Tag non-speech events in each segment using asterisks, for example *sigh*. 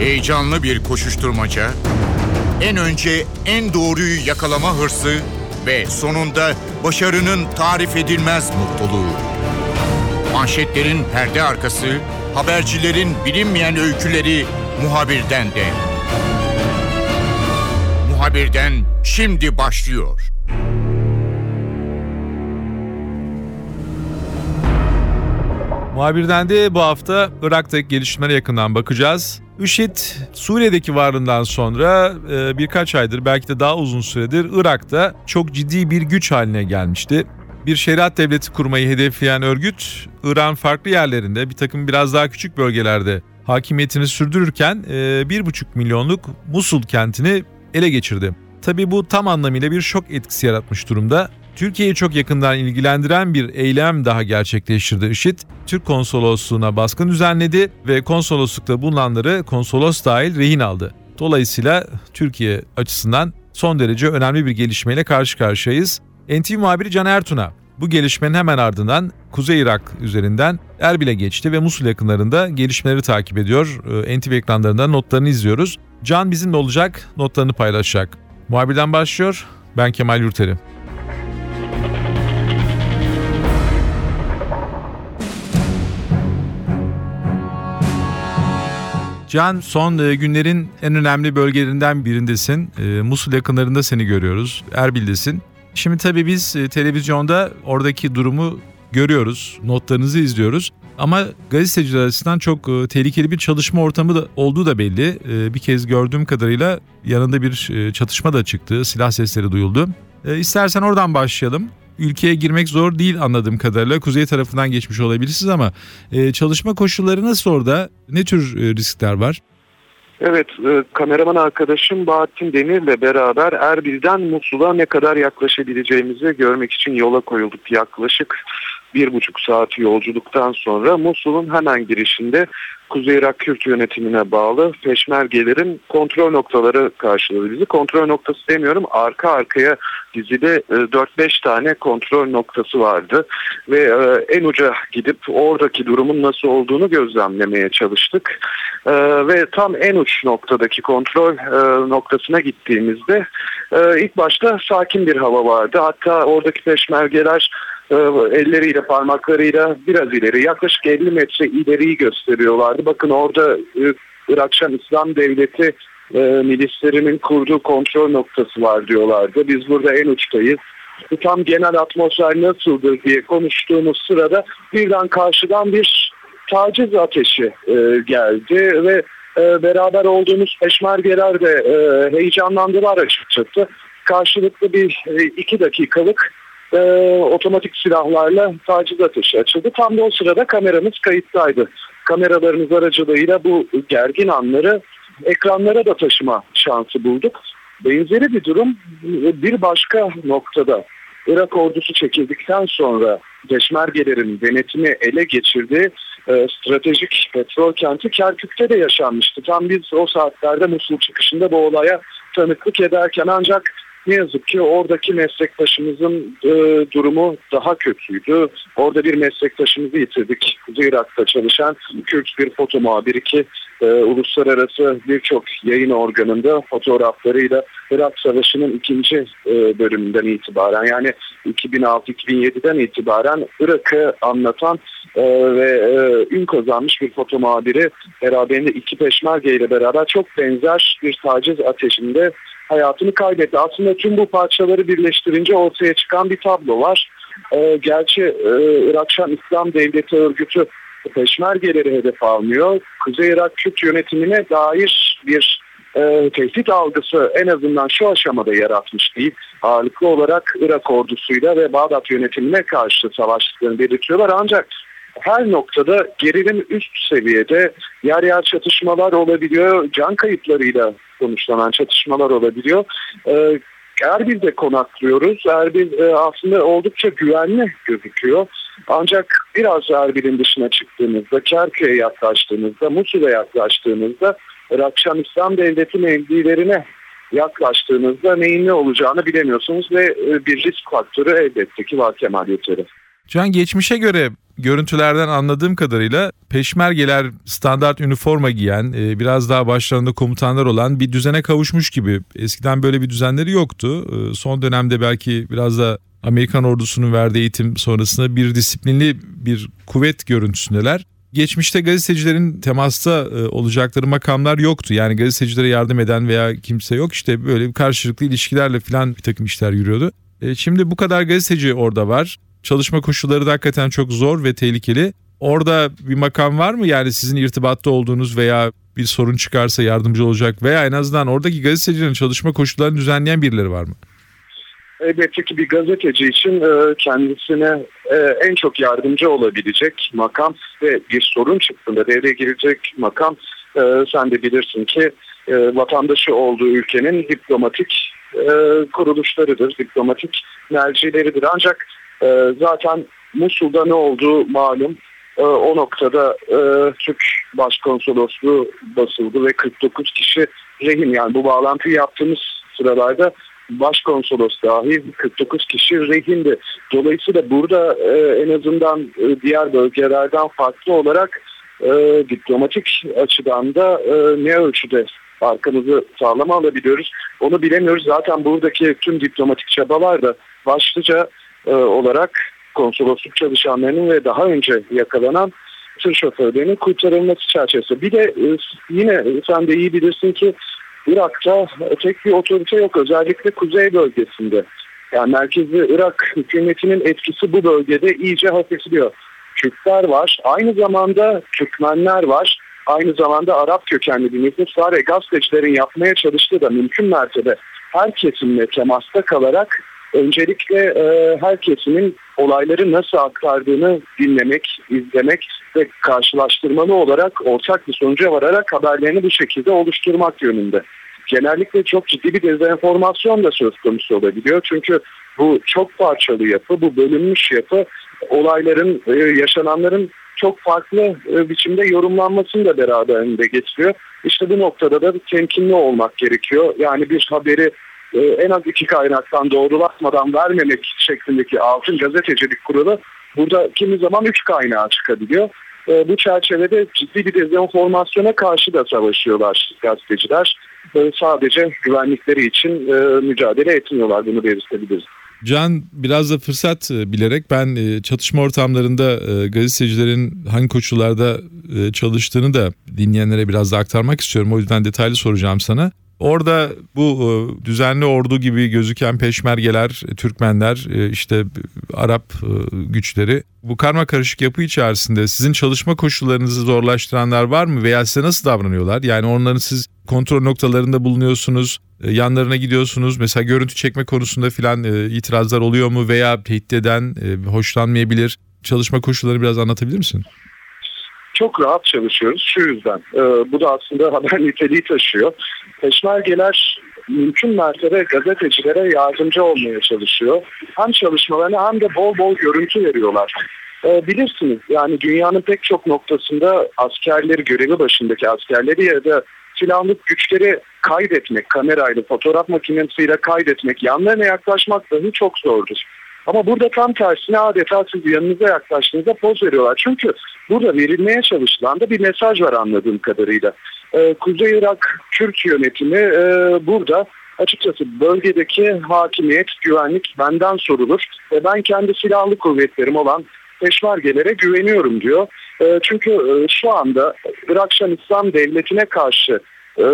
Heyecanlı bir koşuşturmaca, en önce en doğruyu yakalama hırsı ve sonunda başarının tarif edilmez mutluluğu. Manşetlerin perde arkası, habercilerin bilinmeyen öyküleri muhabirden de. Muhabirden şimdi başlıyor. Muhabirden de bu hafta Irak'taki gelişmelere yakından bakacağız. IŞİD Suriye'deki varlığından sonra e, birkaç aydır belki de daha uzun süredir Irak'ta çok ciddi bir güç haline gelmişti. Bir şeriat devleti kurmayı hedefleyen örgüt İran farklı yerlerinde bir takım biraz daha küçük bölgelerde hakimiyetini sürdürürken e, 1,5 milyonluk Musul kentini ele geçirdi. Tabi bu tam anlamıyla bir şok etkisi yaratmış durumda. Türkiye'yi çok yakından ilgilendiren bir eylem daha gerçekleştirdi IŞİD. Türk konsolosluğuna baskın düzenledi ve konsoloslukta bulunanları konsolos dahil rehin aldı. Dolayısıyla Türkiye açısından son derece önemli bir gelişmeyle karşı karşıyayız. NTV muhabiri Can Ertun'a bu gelişmenin hemen ardından Kuzey Irak üzerinden Erbil'e geçti ve Musul yakınlarında gelişmeleri takip ediyor. Ee, NTV ekranlarında notlarını izliyoruz. Can bizimle olacak, notlarını paylaşacak. Muhabirden başlıyor, ben Kemal Yurteri. Can son e, günlerin en önemli bölgelerinden birindesin. E, Musul yakınlarında seni görüyoruz. Erbil'desin. Şimdi tabii biz e, televizyonda oradaki durumu görüyoruz. Notlarınızı izliyoruz. Ama gazeteciler açısından çok tehlikeli bir çalışma ortamı da olduğu da belli. Bir kez gördüğüm kadarıyla yanında bir çatışma da çıktı. Silah sesleri duyuldu. İstersen oradan başlayalım ülkeye girmek zor değil anladığım kadarıyla. Kuzey tarafından geçmiş olabilirsiniz ama e, çalışma koşulları nasıl orada? Ne tür e, riskler var? Evet, e, kameraman arkadaşım Bahattin Demir'le beraber Erbil'den Musul'a ne kadar yaklaşabileceğimizi görmek için yola koyulduk. Yaklaşık bir buçuk saat yolculuktan sonra Musul'un hemen girişinde Kuzey Irak Kürt yönetimine bağlı peşmergelerin kontrol noktaları karşıladı bizi. Kontrol noktası demiyorum arka arkaya dizide 4-5 e, tane kontrol noktası vardı ve e, en uca gidip oradaki durumun nasıl olduğunu gözlemlemeye çalıştık. E, ve tam en uç noktadaki kontrol noktasına gittiğimizde ilk başta sakin bir hava vardı. Hatta oradaki peşmergeler elleriyle parmaklarıyla biraz ileri yaklaşık 50 metre ileriyi gösteriyorlardı. Bakın orada e, Irakşan İslam Devleti e, milislerinin kurduğu kontrol noktası var diyorlardı. Biz burada en uçtayız. Tam genel atmosfer nasıldır diye konuştuğumuz sırada birden karşıdan bir taciz ateşi e, geldi ve beraber olduğumuz peşmergeler de heyecanlandılar açıkçası. Karşılıklı bir iki dakikalık e, otomatik silahlarla taciz ateşi açıldı. Tam da o sırada kameramız kayıttaydı. Kameralarımız aracılığıyla bu gergin anları ekranlara da taşıma şansı bulduk. Benzeri bir durum bir başka noktada Irak ordusu çekildikten sonra Peşmergelerin denetimi ele geçirdiği e, stratejik petrol kenti Kerkük'te de yaşanmıştı. Tam biz o saatlerde Musul çıkışında bu olaya tanıklık ederken ancak ne yazık ki oradaki meslektaşımızın e, durumu daha kötüydü. Orada bir meslektaşımızı yitirdik. Irak'ta çalışan Kürt bir foto muhabiri ki e, uluslararası birçok yayın organında fotoğraflarıyla Irak Savaşı'nın ikinci e, bölümünden itibaren yani 2006-2007'den itibaren Irak'ı anlatan e, ve e, ün kazanmış bir foto muhabiri beraberinde iki peşmerge ile beraber çok benzer bir taciz ateşinde hayatını kaybetti. Aslında tüm bu parçaları birleştirince ortaya çıkan bir tablo var. E, gerçi e, Irakşan İslam Devleti örgütü peşmergeleri hedef almıyor. Kuzey Irak Kürt yönetimine dair bir e, tehdit algısı en azından şu aşamada yaratmış değil. Ağırlıklı olarak Irak ordusuyla ve Bağdat yönetimine karşı savaştıklarını belirtiyorlar. Ancak her noktada gerilim üst seviyede yer yer çatışmalar olabiliyor. Can kayıplarıyla sonuçlanan çatışmalar olabiliyor. Ee, Erbil'de konaklıyoruz. Erbil e, aslında oldukça güvenli gözüküyor. Ancak biraz Erbil'in dışına çıktığınızda, Kerkük'e yaklaştığınızda, Musul'a yaklaştığınızda Rakşan İslam Devleti mevzilerine yaklaştığınızda neyin ne olacağını bilemiyorsunuz ve e, bir risk faktörü elbette ki var Kemal Yeteri. Can geçmişe göre görüntülerden anladığım kadarıyla peşmergeler standart üniforma giyen, e, biraz daha başlarında komutanlar olan bir düzene kavuşmuş gibi. Eskiden böyle bir düzenleri yoktu. E, son dönemde belki biraz da Amerikan ordusunun verdiği eğitim sonrasında bir disiplinli bir kuvvet görüntüsündeler. Geçmişte gazetecilerin temasta e, olacakları makamlar yoktu. Yani gazetecilere yardım eden veya kimse yok. İşte böyle karşılıklı ilişkilerle falan bir takım işler yürüyordu. Şimdi bu kadar gazeteci orada var. Çalışma koşulları da hakikaten çok zor ve tehlikeli. Orada bir makam var mı? Yani sizin irtibatta olduğunuz veya bir sorun çıkarsa yardımcı olacak veya en azından oradaki gazetecilerin çalışma koşullarını düzenleyen birileri var mı? Elbette ki bir gazeteci için e, kendisine e, en çok yardımcı olabilecek makam ve bir sorun çıktığında devreye girecek makam e, sen de bilirsin ki vatandaşı olduğu ülkenin diplomatik kuruluşlarıdır, diplomatik mercileridir. Ancak zaten Musul'da ne olduğu malum. O noktada Türk Başkonsolosluğu basıldı ve 49 kişi rehin yani bu bağlantıyı yaptığımız sıralarda başkonsolos dahil 49 kişi rehindi. Dolayısıyla burada e, en azından e, diğer bölgelerden farklı olarak e, diplomatik açıdan da e, ne ölçüde arkamızı sağlama alabiliyoruz onu bilemiyoruz. Zaten buradaki tüm diplomatik çabalar da başlıca e, olarak konsolosluk çalışanlarının ve daha önce yakalanan tır şoförlerinin kurtarılması çerçevesi. Bir de e, yine sen de iyi bilirsin ki Irak'ta tek bir otorite yok özellikle kuzey bölgesinde. Yani merkezi Irak hükümetinin etkisi bu bölgede iyice hafifliyor. Kürtler var, aynı zamanda Türkmenler var, aynı zamanda Arap kökenli bir nüfus var ve gazetecilerin yapmaya çalıştığı da mümkün mertebe her kesimle temasta kalarak öncelikle e, her kesimin olayları nasıl aktardığını dinlemek, izlemek ve karşılaştırmalı olarak ortak bir sonuca vararak haberlerini bu şekilde oluşturmak yönünde. Genellikle çok ciddi bir dezenformasyon da söz konusu olabiliyor. Çünkü bu çok parçalı yapı, bu bölünmüş yapı olayların, e, yaşananların çok farklı e, biçimde yorumlanmasını da beraberinde getiriyor. İşte bu noktada da temkinli olmak gerekiyor. Yani bir haberi e, en az iki kaynaktan doğrulatmadan vermemek şeklindeki altın gazetecilik kuralı burada kimi zaman üç kaynağı çıkabiliyor. E, bu çerçevede ciddi bir dezenformasyona karşı da savaşıyorlar gazeteciler. E, sadece güvenlikleri için e, mücadele etmiyorlar bunu belirtebiliriz. Can biraz da fırsat e, bilerek ben e, çatışma ortamlarında e, gazetecilerin hangi koşullarda çalıştığını da dinleyenlere biraz da aktarmak istiyorum. O yüzden detaylı soracağım sana. Orada bu e, düzenli ordu gibi gözüken peşmergeler, e, Türkmenler, e, işte Arap güçleri bu karma karışık yapı içerisinde sizin çalışma koşullarınızı zorlaştıranlar var mı veya size nasıl davranıyorlar? Yani onların siz kontrol noktalarında bulunuyorsunuz, yanlarına gidiyorsunuz. Mesela görüntü çekme konusunda filan itirazlar oluyor mu veya tehdit eden hoşlanmayabilir? Çalışma koşullarını biraz anlatabilir misin? Çok rahat çalışıyoruz şu yüzden. E, bu da aslında *laughs* haber niteliği taşıyor. Peşmergeler mümkün mertebe gazetecilere yardımcı olmaya çalışıyor. Hem çalışmalarına hem de bol bol görüntü veriyorlar. E, bilirsiniz yani dünyanın pek çok noktasında askerleri, görevi başındaki askerleri ya da silahlı güçleri kaydetmek, kamerayla, fotoğraf makinesiyle kaydetmek, yanlarına yaklaşmak dahi çok zordur. Ama burada tam tersine adeta siz yanınıza yaklaştığınızda poz veriyorlar. Çünkü burada verilmeye çalışılan da bir mesaj var anladığım kadarıyla. Ee, Kuzey Irak Kürt yönetimi e, burada açıkçası bölgedeki hakimiyet, güvenlik benden sorulur ve ben kendi silahlı kuvvetlerim olan peşmergelere güveniyorum diyor. E, çünkü e, şu anda Irak Şam İslam Devleti'ne karşı e,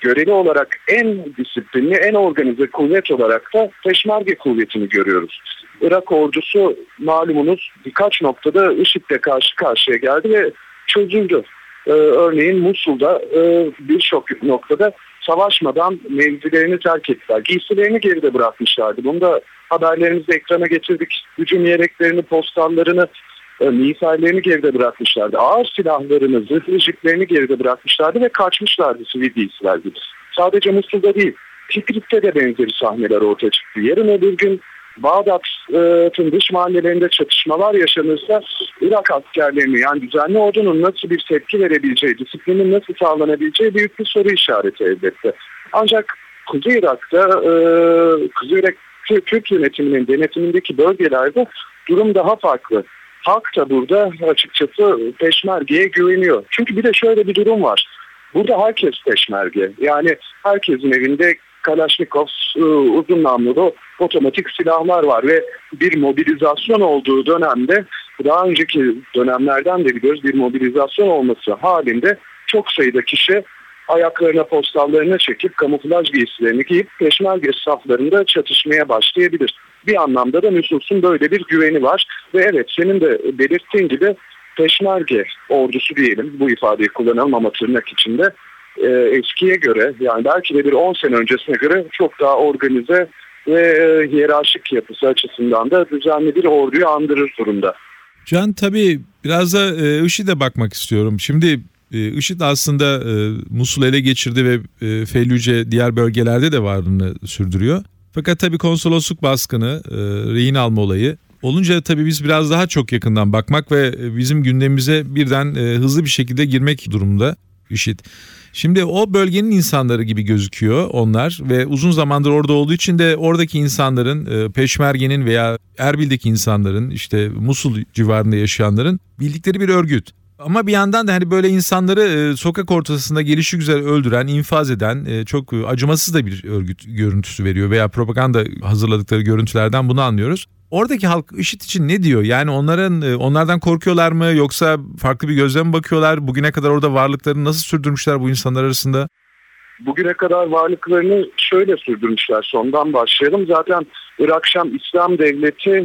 göreli olarak en disiplinli, en organize kuvvet olarak da peşmerge kuvvetini görüyoruz. Irak ordusu malumunuz birkaç noktada IŞİD'le karşı karşıya geldi ve çözüldü. Ee, örneğin Musul'da e, birçok noktada savaşmadan mevzilerini terk ettiler. Giysilerini geride bırakmışlardı. Bunu da haberlerimizde ekrana getirdik. Hücum yeleklerini, postallarını, e, miğferlerini geride bırakmışlardı. Ağır silahlarını, zırhlı jiplerini geride bırakmışlardı ve kaçmışlardı sivil giysiler gibi. Sadece Musul'da değil, Tikrit'te de benzeri sahneler ortaya çıktı. Yarın öbür gün Bağdat'ın dış mahallelerinde çatışmalar yaşanırsa Irak askerlerini yani düzenli ordunun nasıl bir tepki verebileceği, disiplinin nasıl sağlanabileceği büyük bir soru işareti elbette. Ancak Kuzey Irak'ta, e, Kuzey Irak Türk yönetiminin denetimindeki bölgelerde durum daha farklı. Halk da burada açıkçası peşmergeye güveniyor. Çünkü bir de şöyle bir durum var. Burada herkes peşmerge. Yani herkesin evinde Kalaşnikov e, uzun namlulu otomatik silahlar var ve bir mobilizasyon olduğu dönemde daha önceki dönemlerden de biliyoruz bir mobilizasyon olması halinde çok sayıda kişi ayaklarına postallarına çekip kamuflaj giysilerini giyip peşmerge saflarında çatışmaya başlayabilir. Bir anlamda da nüfusun böyle bir güveni var ve evet senin de belirttiğin gibi peşmerge ordusu diyelim bu ifadeyi kullanalım ama tırnak içinde e, eskiye göre yani belki de bir 10 sene öncesine göre çok daha organize ve e, hiyerarşik yapısı açısından da düzenli bir orduyu andırır durumda. Can tabii biraz da e, IŞİD'e bakmak istiyorum. Şimdi e, IŞİD aslında e, Musul ele geçirdi ve e, Fellüce diğer bölgelerde de varlığını sürdürüyor. Fakat tabii konsolosluk baskını, e, rehin alma olayı olunca tabii biz biraz daha çok yakından bakmak ve e, bizim gündemimize birden e, hızlı bir şekilde girmek durumunda IŞİD. Şimdi o bölgenin insanları gibi gözüküyor onlar ve uzun zamandır orada olduğu için de oradaki insanların e, Peşmerge'nin veya Erbil'deki insanların işte Musul civarında yaşayanların bildikleri bir örgüt. Ama bir yandan da hani böyle insanları e, sokak ortasında gelişi güzel öldüren, infaz eden e, çok acımasız da bir örgüt görüntüsü veriyor veya propaganda hazırladıkları görüntülerden bunu anlıyoruz. Oradaki halk IŞİD için ne diyor? Yani onların e, onlardan korkuyorlar mı yoksa farklı bir gözle mi bakıyorlar? Bugüne kadar orada varlıklarını nasıl sürdürmüşler bu insanlar arasında? Bugüne kadar varlıklarını şöyle sürdürmüşler. Sondan başlayalım. Zaten Irak Şam İslam Devleti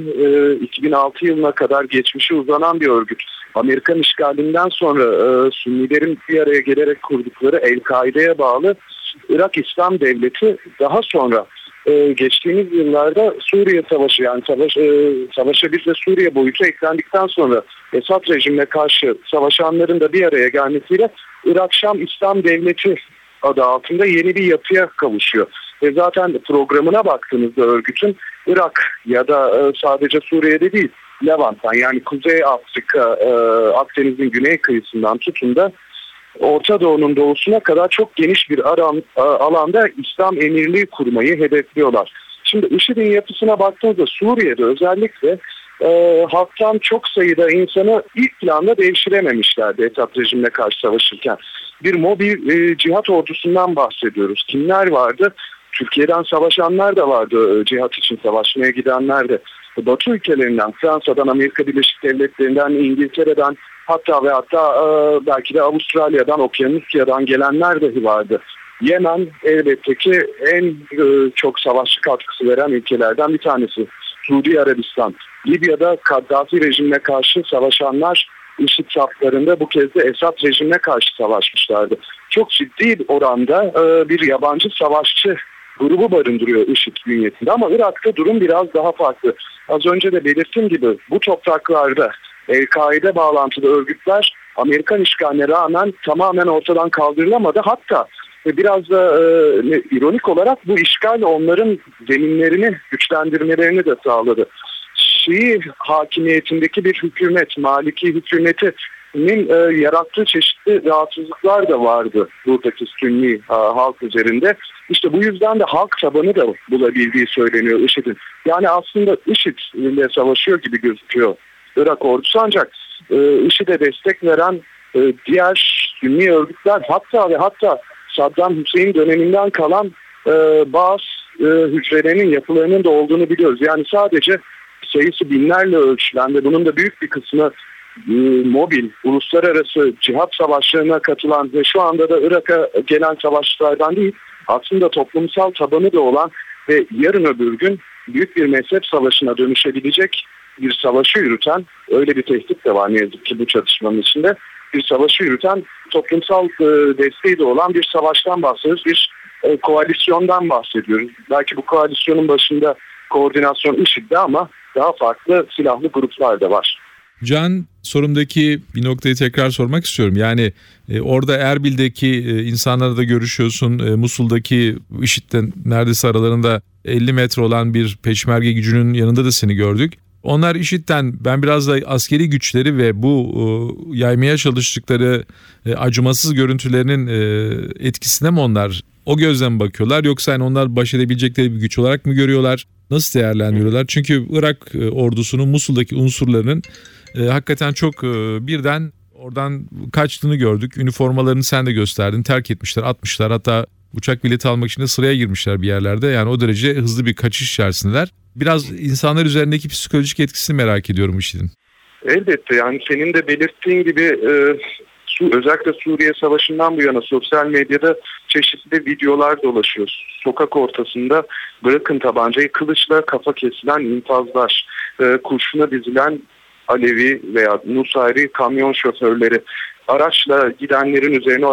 2006 yılına kadar geçmişi uzanan bir örgüt. Amerikan işgalinden sonra e, Sünnilerin bir araya gelerek kurdukları El-Kaide'ye bağlı Irak İslam Devleti daha sonra e, geçtiğimiz yıllarda Suriye Savaşı yani savaş, e, savaşa bir de Suriye boyutu eklendikten sonra Esad rejimine karşı savaşanların da bir araya gelmesiyle Irak Şam İslam Devleti adı altında yeni bir yapıya kavuşuyor. Ve zaten programına baktığınızda örgütün Irak ya da e, sadece Suriye'de değil Levant'tan yani Kuzey Afrika, e, Akdeniz'in güney kıyısından tutun da Orta Doğu'nun doğusuna kadar çok geniş bir aran, alanda İslam emirliği kurmayı hedefliyorlar. Şimdi IŞİD'in yapısına baktığınızda Suriye'de özellikle e, halktan çok sayıda insanı ilk planda devşirememişlerdi Esad rejimine karşı savaşırken. Bir mobil e, cihat ordusundan bahsediyoruz. Kimler vardı? Türkiye'den savaşanlar da vardı, e, cihat için savaşmaya gidenler de. Batı ülkelerinden, Fransa'dan, Amerika Birleşik Devletleri'nden, İngiltere'den, hatta ve hatta e, belki de Avustralya'dan, Okyanusya'dan gelenler dahi vardı. Yemen elbette ki en e, çok savaşçı katkısı veren ülkelerden bir tanesi. Suudi Arabistan, Libya'da Kaddafi rejimine karşı savaşanlar IŞİD saflarında bu kez de Esad rejimine karşı savaşmışlardı. Çok ciddi oranda e, bir yabancı savaşçı grubu barındırıyor IŞİD bünyesinde ama Irak'ta durum biraz daha farklı. Az önce de belirttiğim gibi bu topraklarda El-Kaide bağlantılı örgütler Amerikan işgaline rağmen tamamen ortadan kaldırılamadı. Hatta biraz da e, ironik olarak bu işgal onların zeminlerini güçlendirmelerini de sağladı. Şii hakimiyetindeki bir hükümet, Maliki hükümetinin e, yarattığı çeşitli rahatsızlıklar da vardı buradaki Sünni e, halk üzerinde. İşte bu yüzden de halk tabanı da bulabildiği söyleniyor IŞİD'in. Yani aslında IŞİD ile savaşıyor gibi gözüküyor Irak ordusu ancak e, IŞİD'e destek veren e, diğer Sünni örgütler hatta ve hatta Saddam Hüseyin döneminden kalan e, bazı e, hücrelerinin yapılarının da olduğunu biliyoruz. Yani sadece sayısı binlerle ölçülen ve bunun da büyük bir kısmı e, mobil, uluslararası cihat savaşlarına katılan ve şu anda da Irak'a gelen savaşçılardan değil aslında toplumsal tabanı da olan ve yarın öbür gün büyük bir mezhep savaşına dönüşebilecek bir savaşı yürüten, öyle bir tehdit de var ne yazık ki bu çatışmanın içinde, bir savaşı yürüten toplumsal e, desteği de olan bir savaştan bahsediyoruz, bir e, koalisyondan bahsediyoruz. Belki bu koalisyonun başında koordinasyon IŞİD'de ama daha farklı silahlı gruplar da var. Can sorumdaki bir noktayı tekrar sormak istiyorum. Yani e, orada Erbil'deki e, insanlarla da görüşüyorsun. E, Musul'daki IŞİD'den neredeyse aralarında 50 metre olan bir peşmerge gücünün yanında da seni gördük. Onlar IŞİD'den ben biraz da askeri güçleri ve bu e, yaymaya çalıştıkları e, acımasız görüntülerinin e, etkisine mi onlar o gözden bakıyorlar yoksa yani onlar baş edebilecekleri bir güç olarak mı görüyorlar? nasıl değerlendiriyorlar? Çünkü Irak e, ordusunun Musul'daki unsurlarının e, hakikaten çok e, birden oradan kaçtığını gördük. Üniformalarını sen de gösterdin. Terk etmişler, atmışlar. Hatta uçak bileti almak için de sıraya girmişler bir yerlerde. Yani o derece hızlı bir kaçış içerisindeler. Biraz insanlar üzerindeki psikolojik etkisini merak ediyorum işin. Elbette yani senin de belirttiğin gibi e, Su, özellikle Suriye Savaşı'ndan bu yana sosyal medyada çeşitli videolar dolaşıyor. Sokak ortasında bırakın tabancayı kılıçla kafa kesilen infazlar, e, kurşuna dizilen Alevi veya Nusayri kamyon şoförleri, araçla gidenlerin üzerine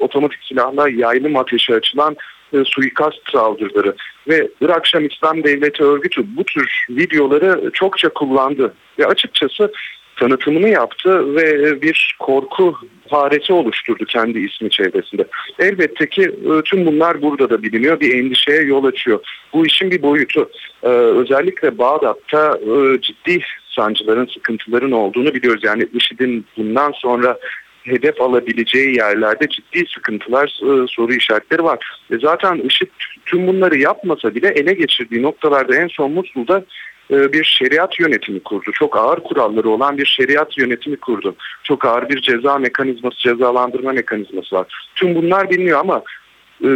otomatik silahla yaylım ateşi açılan e, suikast saldırıları ve Irak Şam İslam Devleti örgütü bu tür videoları çokça kullandı ve açıkçası tanıtımını yaptı ve bir korku faresi oluşturdu kendi ismi çevresinde. Elbette ki e, tüm bunlar burada da biliniyor. Bir endişeye yol açıyor. Bu işin bir boyutu. Ee, özellikle Bağdat'ta e, ciddi sancıların, sıkıntıların olduğunu biliyoruz. Yani IŞİD'in bundan sonra hedef alabileceği yerlerde ciddi sıkıntılar, e, soru işaretleri var. E zaten IŞİD tüm bunları yapmasa bile ele geçirdiği noktalarda en son Musul'da e, bir şeriat yönetimi kurdu. Çok ağır kuralları olan bir şeriat yönetimi kurdu. Çok ağır bir ceza mekanizması, cezalandırma mekanizması var. Tüm bunlar biliniyor ama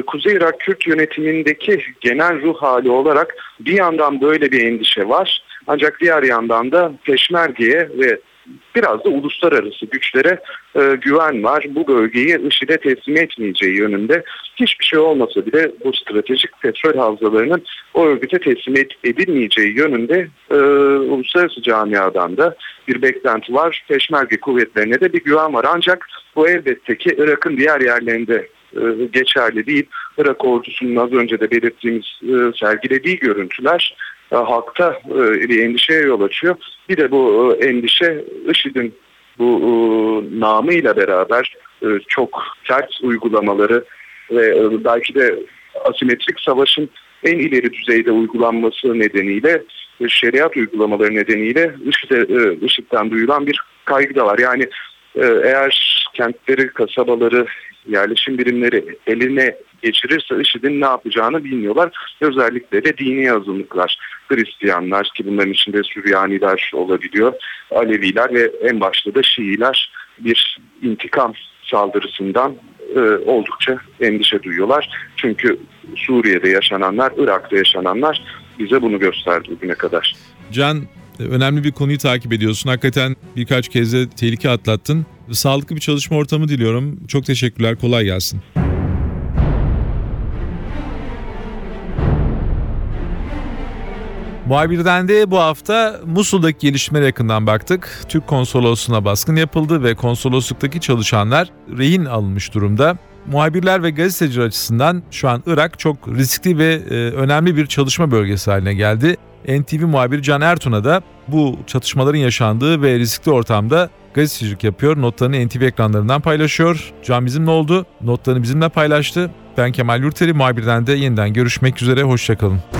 Kuzey Irak Kürt yönetimindeki genel ruh hali olarak bir yandan böyle bir endişe var. Ancak diğer yandan da Peşmerge'ye ve biraz da uluslararası güçlere e, güven var. Bu bölgeyi IŞİD'e teslim etmeyeceği yönünde hiçbir şey olmasa bile bu stratejik petrol havzalarının o örgüte teslim edilmeyeceği yönünde e, uluslararası camiadan da bir beklenti var. Peşmerge kuvvetlerine de bir güven var. Ancak bu elbette ki Irak'ın diğer yerlerinde e, geçerli değil. Irak ordusunun az önce de belirttiğimiz e, sergilediği görüntüler halkta e, bir endişeye yol açıyor. Bir de bu e, endişe IŞİD'in bu namıyla beraber çok sert uygulamaları ve belki de asimetrik savaşın en ileri düzeyde uygulanması nedeniyle şeriat uygulamaları nedeniyle IŞİD'e, IŞİD'den duyulan bir kaygı da var. Yani eğer kentleri, kasabaları, yerleşim birimleri eline geçirirse IŞİD'in ne yapacağını bilmiyorlar. Özellikle de dini azınlıklar, Hristiyanlar ki bunların içinde Süryaniler olabiliyor, Aleviler ve en başta da Şiiler bir intikam saldırısından e, oldukça endişe duyuyorlar. Çünkü Suriye'de yaşananlar, Irak'ta yaşananlar bize bunu gösterdi bugüne kadar. Can önemli bir konuyu takip ediyorsun. Hakikaten birkaç kez de tehlike atlattın. Sağlıklı bir çalışma ortamı diliyorum. Çok teşekkürler. Kolay gelsin. Muhabirden de bu hafta Musul'daki gelişmelere yakından baktık. Türk konsolosluğuna baskın yapıldı ve konsolosluktaki çalışanlar rehin alınmış durumda. Muhabirler ve gazeteciler açısından şu an Irak çok riskli ve e, önemli bir çalışma bölgesi haline geldi. NTV muhabiri Can Ertun'a da bu çatışmaların yaşandığı ve riskli ortamda gazetecilik yapıyor. Notlarını NTV ekranlarından paylaşıyor. Can bizimle oldu. Notlarını bizimle paylaştı. Ben Kemal Yurteri muhabirden de yeniden görüşmek üzere. Hoşçakalın.